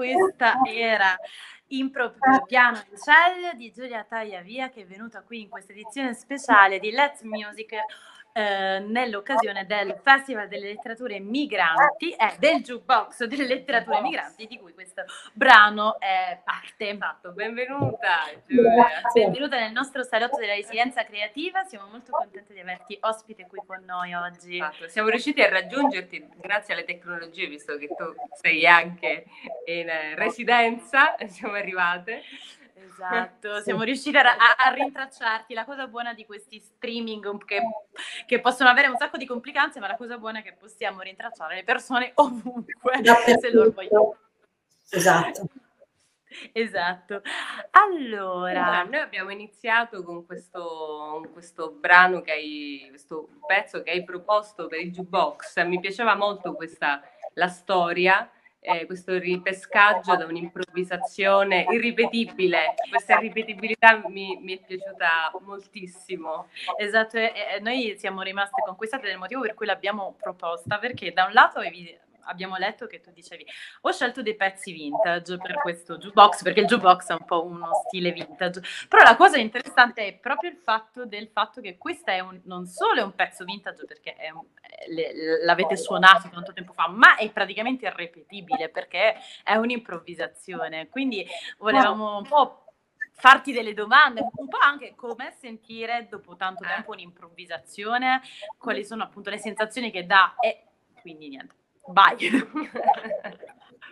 questa era Impro Piano in Cell di Giulia Tagliavia che è venuta qui in questa edizione speciale di Let's Music eh, nell'occasione del Festival delle Letterature Migranti e eh, del Jukebox delle Letterature Migranti di cui questo brano è parte. Esatto, benvenuta Giulia. Benvenuta nel nostro salotto della resilienza creativa, siamo molto contenti di averti ospite qui con noi oggi. Esatto. Siamo riusciti a raggiungerti grazie alle tecnologie, visto che tu sei anche in eh, residenza, siamo arrivate. Esatto, siamo riusciti a, a, rintracciarti. La cosa buona di questi streaming che, che, possono avere un sacco di complicanze, ma la cosa buona è che possiamo rintracciare le persone ovunque, se loro vogliono. Esatto. Esatto. Allora, noi abbiamo iniziato con questo, questo brano che hai, questo pezzo che hai proposto per il jukebox. Mi piaceva molto questa la storia eh, questo ripescaggio da un'improvvisazione irripetibile. Questa ripetibilità mi, mi, è piaciuta moltissimo. Esatto, e, noi siamo rimaste conquistate del motivo per cui l'abbiamo proposta, perché da un lato abbiamo letto che tu dicevi ho scelto dei pezzi vintage per questo jukebox perché il jukebox è un po' uno stile vintage. Però la cosa interessante è proprio il fatto del fatto che questo è un, non solo è un pezzo vintage perché un, le, l'avete suonato tanto tempo fa ma è praticamente irrepetibile perché è un'improvvisazione. Quindi volevamo un po' farti delle domande, un po' anche come sentire dopo tanto tempo un'improvvisazione, quali sono appunto le sensazioni che dà e quindi niente. Vai.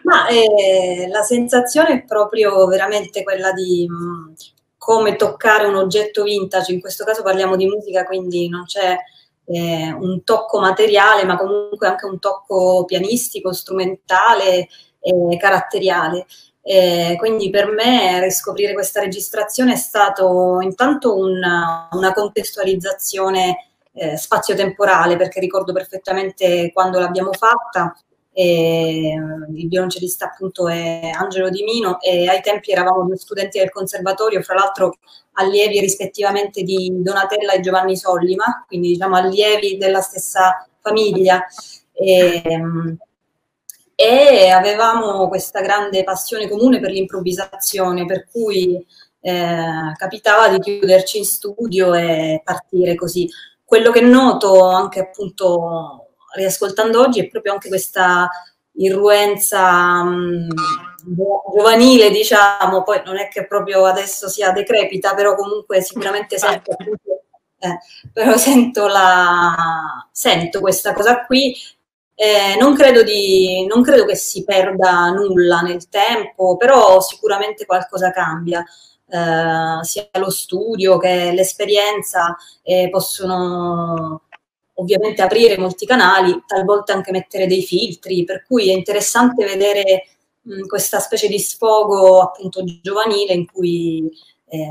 Ma eh, la sensazione è proprio veramente quella di mh, mm, come toccare un oggetto vintage, in questo caso parliamo di musica, quindi non c'è eh, un tocco materiale, ma comunque anche un tocco pianistico, strumentale e caratteriale. Eh, quindi per me riscoprire questa registrazione è stato intanto una, una contestualizzazione eh, spazio-temporale, perché ricordo perfettamente quando l'abbiamo fatta. E, il violoncellista appunto è Angelo Di Mino e ai tempi eravamo due studenti del conservatorio, fra l'altro allievi rispettivamente di Donatella e Giovanni Sollima, quindi diciamo allievi della stessa famiglia. E, e avevamo questa grande passione comune per l'improvvisazione, per cui eh, capitava di chiuderci in studio e partire così quello che noto anche appunto riascoltando oggi è proprio anche questa irruenza mh, giovanile, diciamo, poi non è che proprio adesso sia decrepita, però comunque sicuramente sento, eh, però sento, la, sento questa cosa qui. Eh, non, credo di, non credo che si perda nulla nel tempo, però sicuramente qualcosa cambia eh, sia lo studio che l'esperienza eh, possono ovviamente aprire molti canali, talvolta anche mettere dei filtri, per cui è interessante vedere mh, questa specie di sfogo appunto giovanile in cui, eh,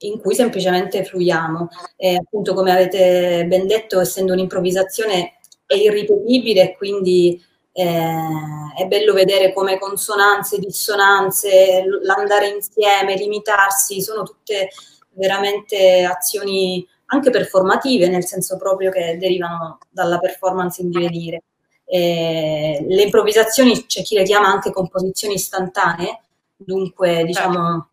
in cui semplicemente fluiamo. E appunto come avete ben detto, essendo un'improvvisazione è irripetibile quindi eh, è bello vedere come consonanze, dissonanze, l'andare insieme, limitarsi, sono tutte veramente azioni anche performative, nel senso proprio che derivano dalla performance in divenire. Eh, le improvvisazioni c'è chi le chiama anche composizioni istantanee, dunque diciamo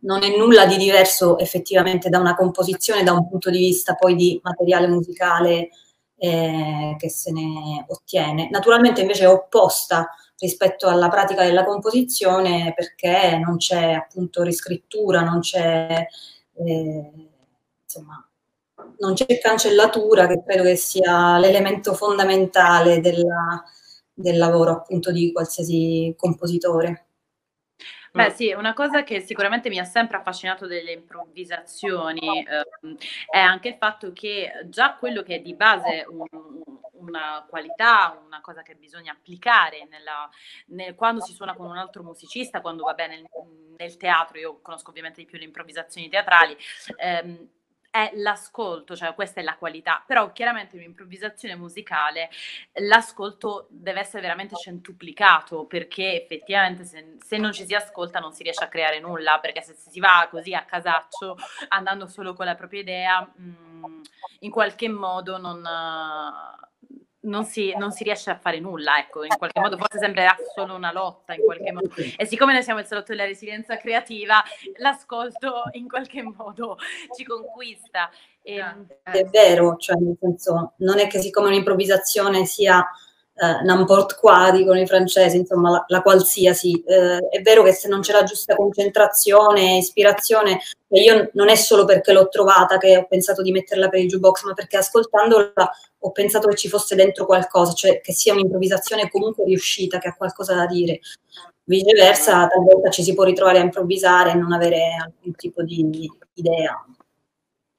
non è nulla di diverso effettivamente da una composizione da un punto di vista poi di materiale musicale eh, che se ne ottiene. Naturalmente invece è opposta rispetto alla pratica della composizione perché non c'è appunto riscrittura, non c'è, eh, insomma, non c'è cancellatura che credo che sia l'elemento fondamentale della, del lavoro appunto di qualsiasi compositore. Beh, sì, una cosa che sicuramente mi ha sempre affascinato delle improvvisazioni eh, è anche il fatto che già quello che è di base un, una qualità, una cosa che bisogna applicare nella, nel, quando si suona con un altro musicista, quando va bene nel, nel teatro, io conosco ovviamente di più le improvvisazioni teatrali, ehm, è l'ascolto, cioè questa è la qualità, però chiaramente in un'improvvisazione musicale l'ascolto deve essere veramente centuplicato perché effettivamente se, se, non ci si ascolta non si riesce a creare nulla, perché se si va così a casaccio andando solo con la propria idea, mh, mm, in qualche modo non non si, non si, riesce a fare nulla, ecco, in qualche modo forse sembrerà solo una lotta in qualche modo. E siccome noi siamo il salotto della resilienza creativa, l'ascolto in qualche modo ci conquista. E... Ehm, è vero, cioè nel senso, non è che siccome un'improvvisazione sia eh, n'importe qua, dicono i francesi, insomma la, la qualsiasi. Eh, è vero che se non c'è la giusta concentrazione, ispirazione, e io non è solo perché l'ho trovata che ho pensato di metterla per il jukebox, ma perché ascoltandola ho pensato che ci fosse dentro qualcosa, cioè che sia un'improvvisazione comunque riuscita, che ha qualcosa da dire. Viceversa, talvolta ci si può ritrovare a improvvisare e non avere alcun tipo di idea.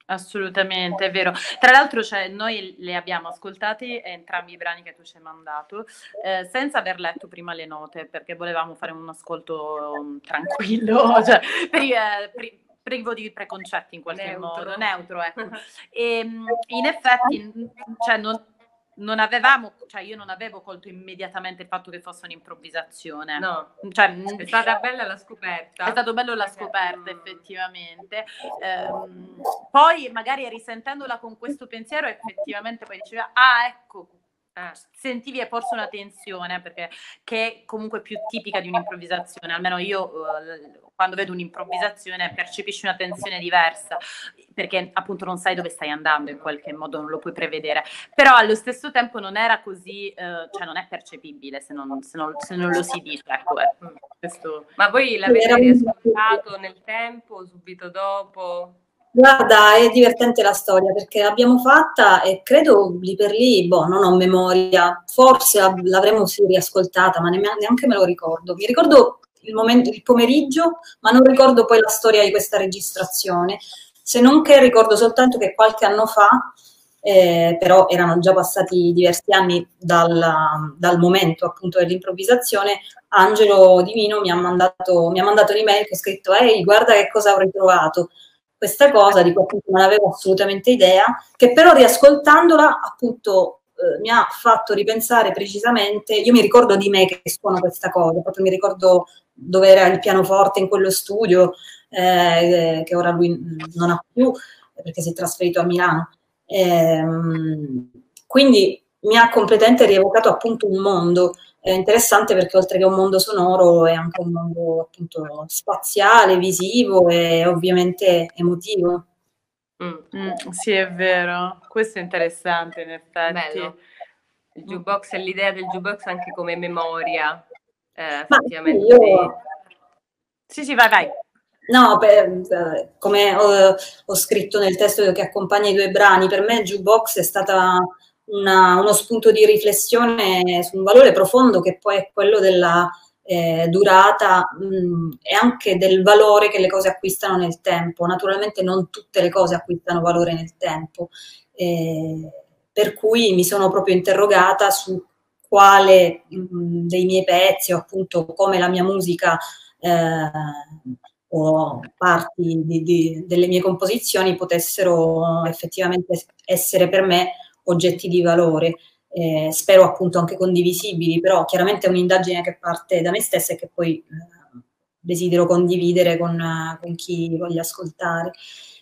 Assolutamente, è vero. Tra l'altro, cioè, noi le abbiamo ascoltate entrambi i brani che tu ci hai mandato, eh, senza aver letto prima le note, perché volevamo fare un ascolto um, tranquillo, cioè, pri, eh, pri, privo di preconcetti in qualche neutro. modo, neutro. Ecco. E, ehm, in effetti, cioè, non, non avevamo, cioè io non avevo colto immediatamente il fatto che fosse un'improvvisazione. No, cioè, è stata bella la scoperta. È stato bello la scoperta, effettivamente. Ehm, poi magari risentendola con questo pensiero, effettivamente poi diceva, ah ecco, eh, sentivi forse una tensione perché che è comunque più tipica di un'improvvisazione, almeno io eh, quando vedo un'improvvisazione percepisci una tensione diversa perché appunto non sai dove stai andando in qualche modo, non lo puoi prevedere, però allo stesso tempo non era così, eh, cioè non è percepibile se non, se non, se non lo si dice, ecco, eh, questo... Ma voi l'avete riascoltato nel tempo, subito dopo? Guarda, è divertente la storia perché l'abbiamo fatta e credo lì per lì, boh, non ho memoria, forse l'avremmo sì riascoltata, ma neanche me lo ricordo. Mi ricordo il, momento, il pomeriggio, ma non ricordo poi la storia di questa registrazione, se non che ricordo soltanto che qualche anno fa, eh, però erano già passati diversi anni dal, dal momento appunto dell'improvvisazione, Angelo Divino mi ha mandato, mi ha mandato un'email che ha scritto ehi guarda che cosa ho ritrovato questa cosa di cui appunto non avevo assolutamente idea, che però riascoltandola appunto eh, mi ha fatto ripensare precisamente, io mi ricordo di me che suono questa cosa, proprio mi ricordo dove era il pianoforte in quello studio, eh, che ora lui non ha più perché si è trasferito a Milano. Eh, quindi mi ha completamente rievocato appunto un mondo è interessante perché oltre che un mondo sonoro è anche un mondo appunto spaziale, visivo e ovviamente emotivo. Mm, mm, sì, è vero, questo è interessante in effetti. Bello. Il jukebox è l'idea del jukebox anche come memoria, eh, effettivamente. Sì, io... sì, sì, vai, vai. No, per, come ho, ho, scritto nel testo che accompagna i due brani, per me il jukebox è stata una, uno spunto di riflessione su un valore profondo che poi è quello della eh, durata mh, e anche del valore che le cose acquistano nel tempo. Naturalmente non tutte le cose acquistano valore nel tempo, eh, per cui mi sono proprio interrogata su quale mh, dei miei pezzi o appunto come la mia musica eh, o parti di, di, delle mie composizioni potessero effettivamente essere per me oggetti di valore, eh, spero appunto anche condivisibili, però chiaramente è un'indagine che parte da me stessa e che poi eh, desidero condividere con, con, chi voglia ascoltare.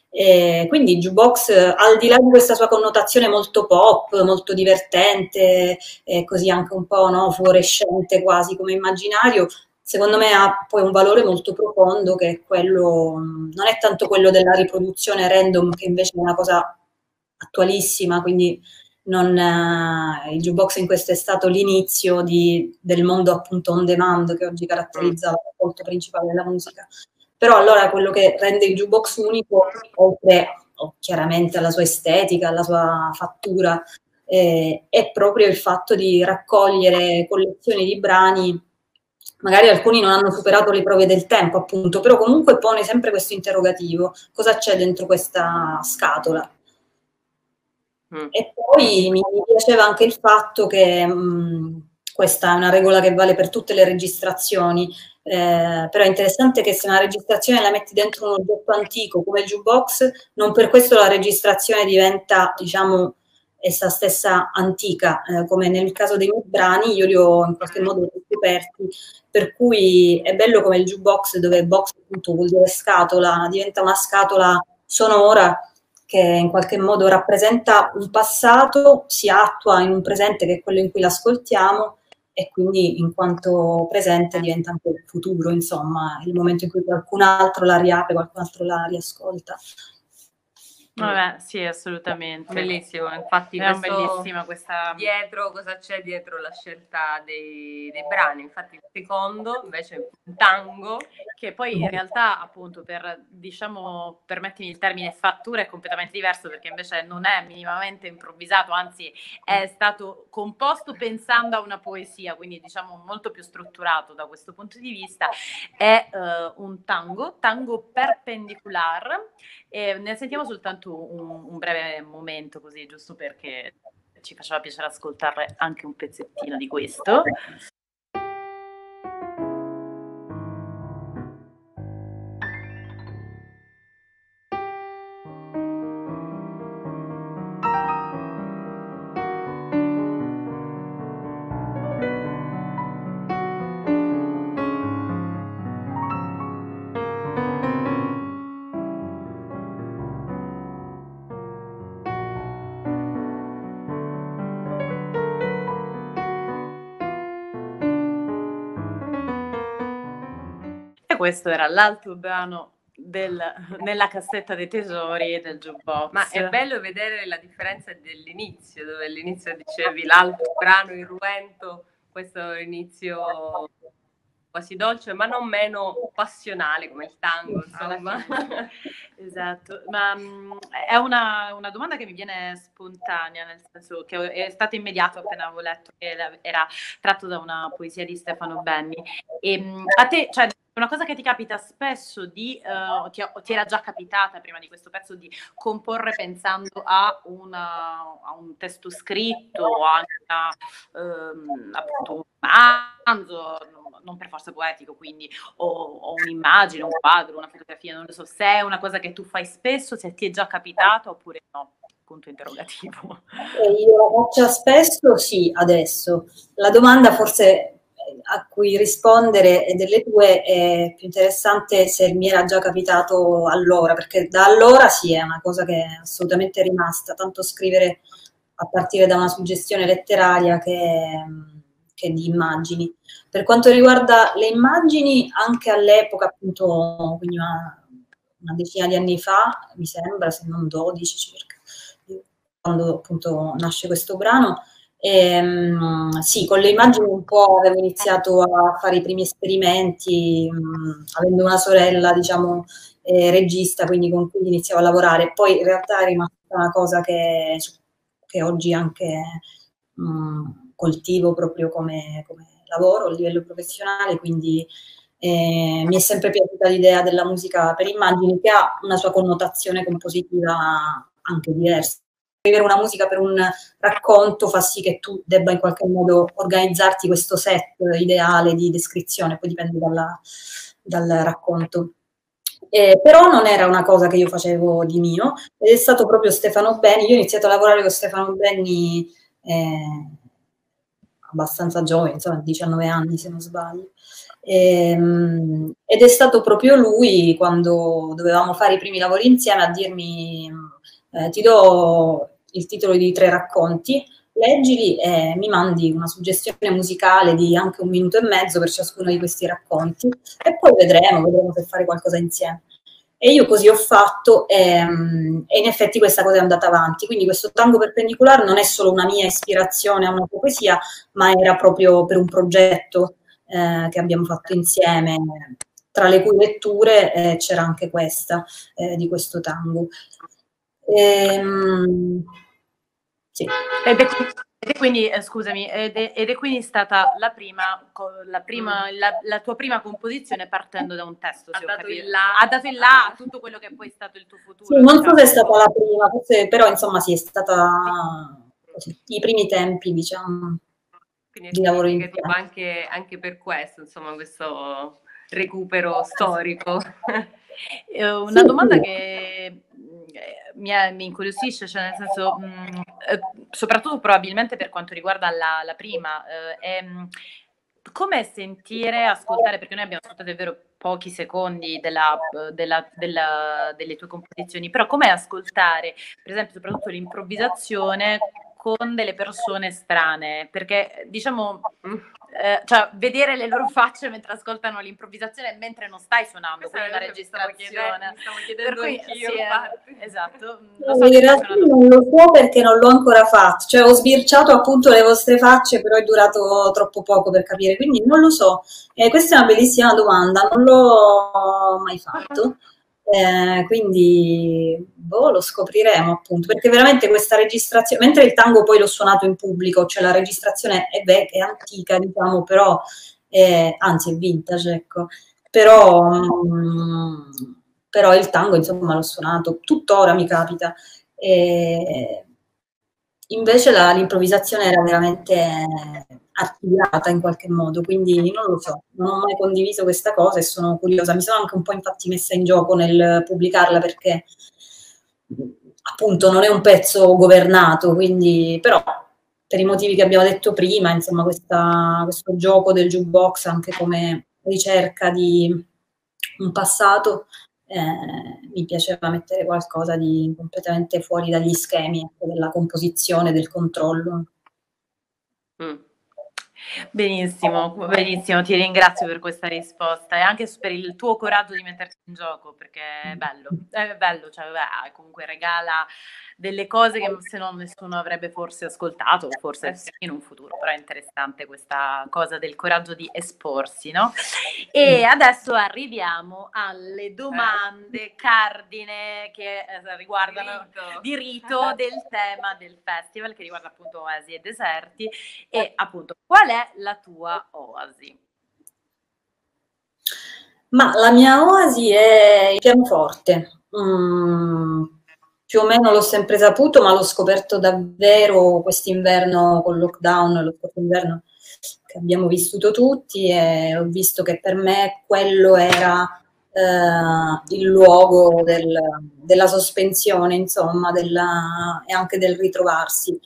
Eh, quindi Jukebox, al di là di questa sua connotazione molto pop, molto divertente, e così anche un po' no, fluorescente quasi come immaginario, secondo me ha poi un valore molto profondo che è quello, non è tanto quello della riproduzione random, che invece è una cosa attualissima, quindi non, eh, il jukebox in questo è stato l'inizio di, del mondo appunto on demand che oggi caratterizza l'ascolto principale della musica. Però allora quello che rende il jukebox unico, oltre oh, chiaramente alla sua estetica, alla sua fattura, eh, è proprio il fatto di raccogliere collezioni di brani magari alcuni non hanno superato le prove del tempo, appunto, però comunque pone sempre questo interrogativo, cosa c'è dentro questa scatola? Mm. E poi mi, piaceva anche il fatto che mh, questa è una regola che vale per tutte le registrazioni, eh, però è interessante che se una registrazione la metti dentro un oggetto antico come il jukebox, non per questo la registrazione diventa, diciamo, essa stessa antica, eh, come nel caso dei miei brani, io li ho in qualche modo scoperti, per cui è bello come il jukebox, dove box appunto vuol dire scatola, diventa una scatola sonora che in qualche modo rappresenta un passato, si attua in un presente che è quello in cui l'ascoltiamo e quindi in quanto presente diventa anche il futuro, insomma, il momento in cui qualcun altro la riapre, qualcun altro la riascolta. Vabbè, sì, assolutamente. Bellissimo, infatti è questo bellissima questa... dietro cosa c'è dietro la scelta dei, dei brani. Infatti il secondo invece è un tango che poi in realtà appunto per diciamo permettimi il termine fattura è completamente diverso perché invece non è minimamente improvvisato, anzi è stato composto pensando a una poesia, quindi diciamo molto più strutturato da questo punto di vista. È uh, un tango, tango perpendicular e ne sentiamo soltanto un, un breve momento così, giusto perché ci faceva piacere ascoltare anche un pezzettino di questo. Questo era l'altro brano del, nella cassetta dei tesori del jukebox. Ma è bello vedere la differenza dell'inizio, dove all'inizio dicevi l'altro brano irruento, questo inizio quasi dolce, ma non meno passionale come il tango, insomma. esatto, ma mm, è una, una, domanda che mi viene spontanea, nel senso che è stata immediata appena avevo letto che era tratto da una poesia di Stefano Benni. E, mh, a te, cioè, una cosa che ti capita spesso di, uh, ti, ti, era già capitata prima di questo pezzo di comporre pensando a, una, a un testo scritto, a una, um, appunto un romanzo, non per forza poetico, quindi o, o, un'immagine, un quadro, una fotografia, non lo so, se è una cosa che tu fai spesso, se ti è già capitato oppure no. Punto interrogativo. Io la faccio spesso, sì, adesso. La domanda forse a cui rispondere delle tue è più interessante se mi era già capitato allora, perché da allora sì è una cosa che è assolutamente rimasta, tanto scrivere a partire da una suggestione letteraria che, che di immagini. Per quanto riguarda le immagini, anche all'epoca, appunto, quindi una, una decina di anni fa, mi sembra, se non 12 circa, quando appunto nasce questo brano, e, ehm, sì, con le immagini un po' avevo iniziato a fare i primi esperimenti, mh, mm, avendo una sorella, diciamo, eh, regista, quindi con cui iniziavo a lavorare. Poi in realtà è rimasta una cosa che, che oggi anche mh, mm, coltivo proprio come, come, lavoro a livello professionale, quindi eh, mi è sempre piaciuta l'idea della musica per immagini che ha una sua connotazione compositiva anche diversa scrivere una musica per un racconto fa sì che tu debba in qualche modo organizzarti questo set ideale di descrizione, poi dipende dalla, dal racconto. Eh, però non era una cosa che io facevo di mio ed è stato proprio Stefano Benni. Io ho iniziato a lavorare con Stefano Benni eh, abbastanza giovane, insomma 19 anni se non sbaglio. Ehm, ed è stato proprio lui quando dovevamo fare i primi lavori insieme a dirmi eh, ti do il titolo di tre racconti, leggili e mi mandi una suggestione musicale di anche un minuto e mezzo per ciascuno di questi racconti e poi vedremo, vedremo se fare qualcosa insieme. E io così ho fatto ehm, e in effetti questa cosa è andata avanti. Quindi questo tango perpendicolare non è solo una mia ispirazione a una poesia, ma era proprio per un progetto eh, che abbiamo fatto insieme, tra le cui letture eh, c'era anche questa eh, di questo tango. Ehm, sì. Ed è, ed è quindi, eh, scusami, ed è, ed è, quindi stata la prima, la, prima mm. la, la, tua prima composizione partendo da un testo, ha dato, il là, ha dato il là a tutto quello che poi è stato il tuo futuro. Sì, non so se è stata la prima, forse, però insomma sì, è stata i primi tempi, diciamo, quindi di lavoro in anche, anche per questo, insomma, questo recupero storico. Eh, una domanda che mi, è, mi incuriosisce, cioè nel senso, mh, eh, soprattutto probabilmente per quanto riguarda la, la prima, eh, è, come sentire, ascoltare, perché noi abbiamo ascoltato davvero pochi secondi della, della, della, delle tue composizioni, però come ascoltare, per esempio, soprattutto l'improvvisazione con delle persone strane, perché diciamo, eh, cioè, vedere le loro facce mentre ascoltano l'improvvisazione mentre non stai suonando, quindi la registrazione. Mi stavo chiedendo cui, anch'io, sì, eh, esatto. Lo so in realtà non lo so perché non l'ho ancora fatto, cioè ho sbirciato appunto le vostre facce, però è durato troppo poco per capire, quindi non lo so. Eh, questa è una bellissima domanda, non l'ho mai fatto. Eh, quindi boh, lo scopriremo appunto perché veramente questa registrazione mentre il tango poi l'ho suonato in pubblico cioè la registrazione è vecchia, è antica diciamo però è, anzi è vintage ecco. Però, mh, però il tango insomma l'ho suonato tuttora mi capita. E invece la, l'improvvisazione era veramente archiviata in qualche modo, quindi non lo so, non ho mai condiviso questa cosa e sono curiosa. Mi sono anche un po' infatti messa in gioco nel pubblicarla perché appunto non è un pezzo governato, quindi però per i motivi che abbiamo detto prima, insomma, questa, questo gioco del jukebox anche come ricerca di un passato, eh, mi piaceva mettere qualcosa di completamente fuori dagli schemi ecco, della composizione, del controllo. Mm. Benissimo, benissimo, ti ringrazio per questa risposta e anche per il tuo coraggio di metterti in gioco perché è bello, è bello, cioè beh, comunque regala delle cose che se no nessuno avrebbe forse ascoltato, forse sì. in un futuro, però è interessante questa cosa del coraggio di esporsi, no? E adesso arriviamo alle domande cardine che eh, riguardano di rito del tema del festival che riguarda appunto oasi e deserti e appunto qual è la tua oasi? Ma la mia oasi è il pianoforte. Mm, più o meno l'ho sempre saputo, ma l'ho scoperto davvero quest'inverno con il lockdown, lo scorso inverno che abbiamo vissuto tutti e ho visto che per me quello era eh, il luogo del, della sospensione, insomma, della, e anche del ritrovarsi.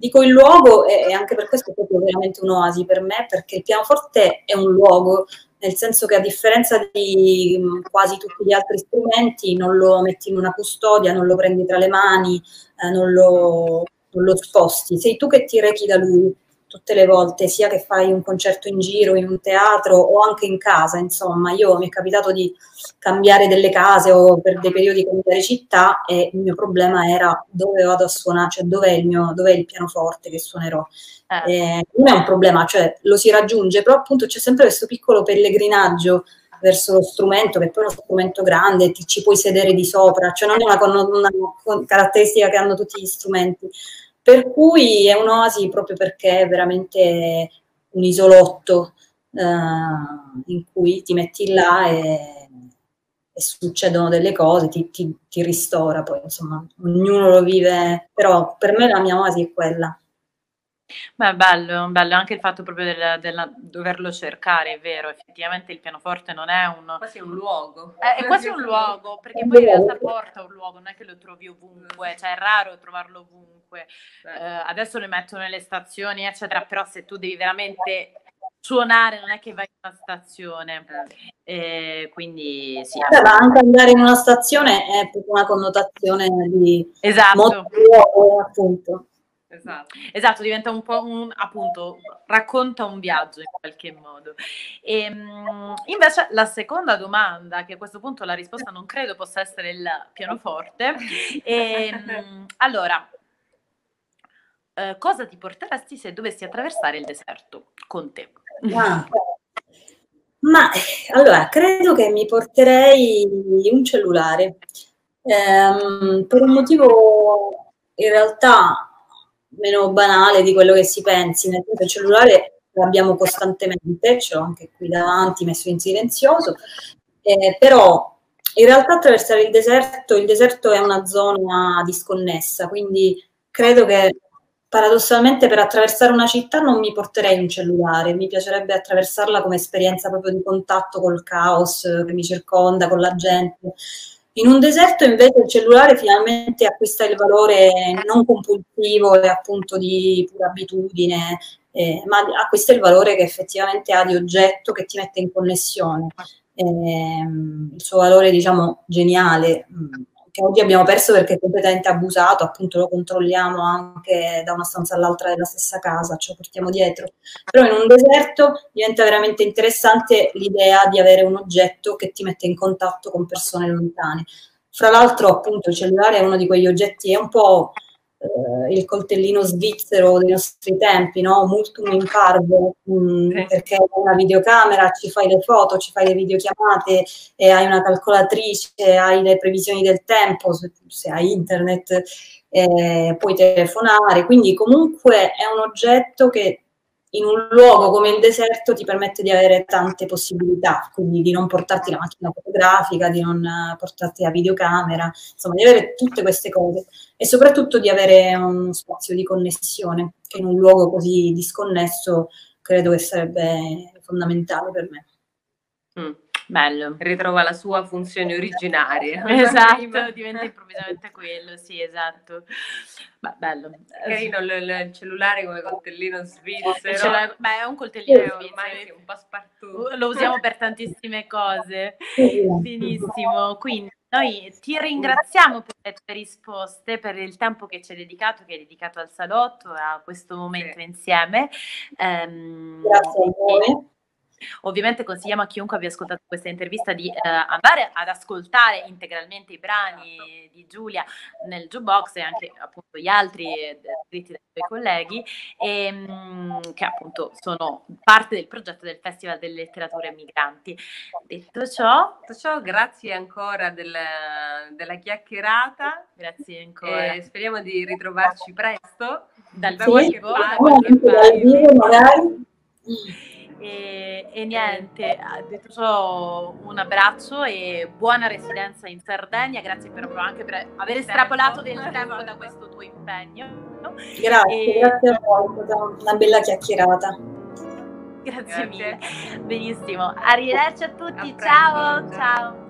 Dico il luogo e, anche per questo è proprio veramente un'oasi per me, perché il pianoforte è un luogo nel senso che a differenza di mm, quasi tutti gli altri strumenti non lo metti in una custodia, non lo prendi tra le mani, eh, non, lo, non, lo, sposti, sei tu che ti rechi da lui tutte le volte, sia che fai un concerto in giro, in un teatro o anche in casa, insomma, io mi è capitato di cambiare delle case o per dei periodi cambiare città e il mio problema era dove vado a suonare, cioè dov'è il, mio, dov'è il pianoforte che suonerò. Eh. Eh, non è un problema, cioè lo si raggiunge, però appunto c'è sempre questo piccolo pellegrinaggio verso lo strumento, che poi è uno strumento grande, ti ci puoi sedere di sopra, cioè non è una, una caratteristica che hanno tutti gli strumenti. Per cui è un'oasi proprio perché è veramente un isolotto eh, in cui ti metti là e, e succedono delle cose, ti, ti, ti, ristora poi, insomma, ognuno lo vive, però per me la mia oasi è quella. Beh, bello, bello anche il fatto proprio del, del doverlo cercare, è vero, effettivamente il pianoforte non è un... Quasi un luogo. È, è quasi un luogo, perché poi in realtà porta un luogo, non è che lo trovi ovunque, cioè è raro trovarlo ovunque. Eh, adesso lo mettono nelle stazioni, eccetera, però se tu devi veramente suonare non è che vai in una stazione. Eh, quindi sì. Beh, ma anche andare in una stazione è proprio una connotazione di esatto. molto, appunto Esatto. esatto, diventa un po' un appunto, racconta un viaggio in qualche modo. E, ehm, invece la seconda domanda, che a questo punto la risposta non credo possa essere il pianoforte, e, ehm, allora, eh, cosa ti porteresti se dovessi attraversare il deserto con te? Ah. Ma allora, credo che mi porterei un cellulare, ehm, per un motivo in realtà meno banale di quello che si pensi, nel senso il cellulare l'abbiamo costantemente, ce l'ho anche qui davanti, messo in silenzioso, eh, però in realtà attraversare il deserto, il deserto è una zona disconnessa, quindi credo che paradossalmente per attraversare una città non mi porterei un cellulare, mi piacerebbe attraversarla come esperienza proprio di contatto col caos che mi circonda, con la gente. In un deserto invece il cellulare finalmente acquista il valore non compulsivo e appunto di pura abitudine, eh, ma acquista il valore che effettivamente ha di oggetto che ti mette in connessione. Eh, il suo valore, diciamo, geniale, mm, che oggi abbiamo perso perché è completamente abusato, appunto lo controlliamo anche da una stanza all'altra della stessa casa, ce lo portiamo dietro. Però in un deserto diventa veramente interessante l'idea di avere un oggetto che ti mette in contatto con persone lontane. Fra l'altro, appunto, il cellulare è uno di quegli oggetti, è un po' eh, il coltellino svizzero dei nostri tempi, no? Multum in parvo, mh, mm, sì. perché hai una videocamera, ci fai le foto, ci fai le videochiamate, e hai una calcolatrice, hai le previsioni del tempo, se, se hai internet, eh, puoi telefonare, quindi comunque è un oggetto che in un luogo come il deserto ti permette di avere tante possibilità, quindi di non portarti la macchina fotografica, di non portarti la videocamera, insomma di avere tutte queste cose e soprattutto di avere uno spazio di connessione che in un luogo così disconnesso credo che sarebbe fondamentale per me. Mm. Bello. Ritrova la sua funzione originaria. Esatto, diventa improvvisamente quello, sì, esatto. Beh, bello. Carino il, il cellulare come coltellino svizzero. Cellulare, beh, è un coltellino svizzero. Ormai è un passepartout. Lo usiamo per tantissime cose. Benissimo. Quindi noi ti ringraziamo per le tue risposte, per il tempo che ci hai dedicato, che hai dedicato al salotto, a questo momento sì. insieme. Um, Grazie a voi. Ovviamente consigliamo a chiunque abbia ascoltato questa intervista di eh, andare ad ascoltare integralmente i brani di Giulia nel jukebox e anche appunto gli altri eh, scritti dai suoi colleghi e, mh, mm, che appunto sono parte del progetto del Festival delle Letterature Migranti. Detto ciò, Detto ciò grazie ancora del, della chiacchierata. Grazie ancora. E speriamo di ritrovarci presto. Dal vivo, dal vivo magari. E, e, niente, detto ciò, un abbraccio e buona residenza in Sardegna. Grazie per, anche per aver estrapolato del tempo da questo tuo impegno. Grazie, e... grazie a voi, una bella chiacchierata. Grazie, grazie. mille. Benissimo. Arrivederci a tutti. A ciao, ciao.